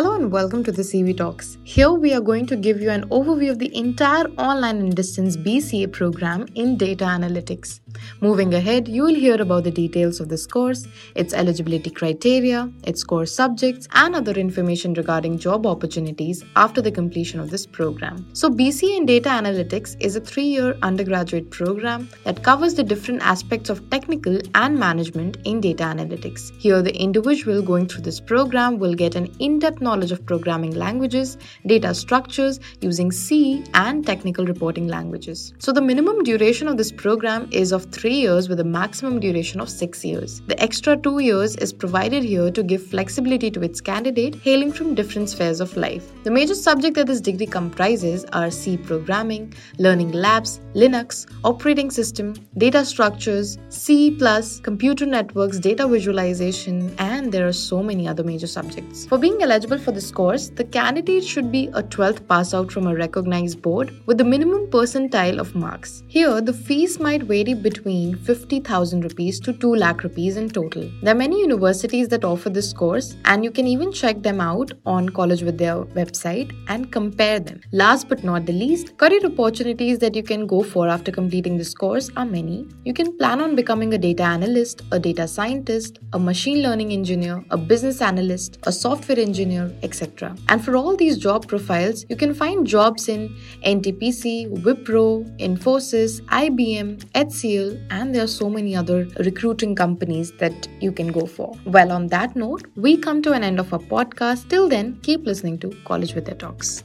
Hello and welcome to the CV Talks. Here we are going to give you an overview of the entire online and distance BCA program in data analytics. Moving ahead, you will hear about the details of this course, its eligibility criteria, its core subjects, and other information regarding job opportunities after the completion of this program. So, BCA in Data Analytics is a three year undergraduate program that covers the different aspects of technical and management in data analytics. Here, the individual going through this program will get an in depth knowledge of programming languages, data structures using C, and technical reporting languages. So, the minimum duration of this program is of three years with a maximum duration of six years. The extra two years is provided here to give flexibility to its candidate hailing from different spheres of life. The major subject that this degree comprises are C programming, learning labs, Linux, operating system, data structures, C, computer networks, data visualization, and there are so many other major subjects. For being eligible for this course, the candidate should be a 12th pass out from a recognized board with the minimum percentile of marks. Here, the fees might vary between 50,000 rupees to 2 lakh rupees in total. There are many universities that offer this course, and you can even check them out on College Vidya website and compare them. Last but not the least, career opportunities that you can go for after completing this course are many. You can plan on becoming a data analyst, a data scientist, a machine learning engineer, a business analyst, a software engineer, etc. And for all these job profiles, you can find jobs in NTPC, Wipro, Infosys, IBM, HCL, and there are so many other recruiting companies that you can go for. Well, on that note, we come to an end of our podcast. Till then, keep listening to College Vidya Talks.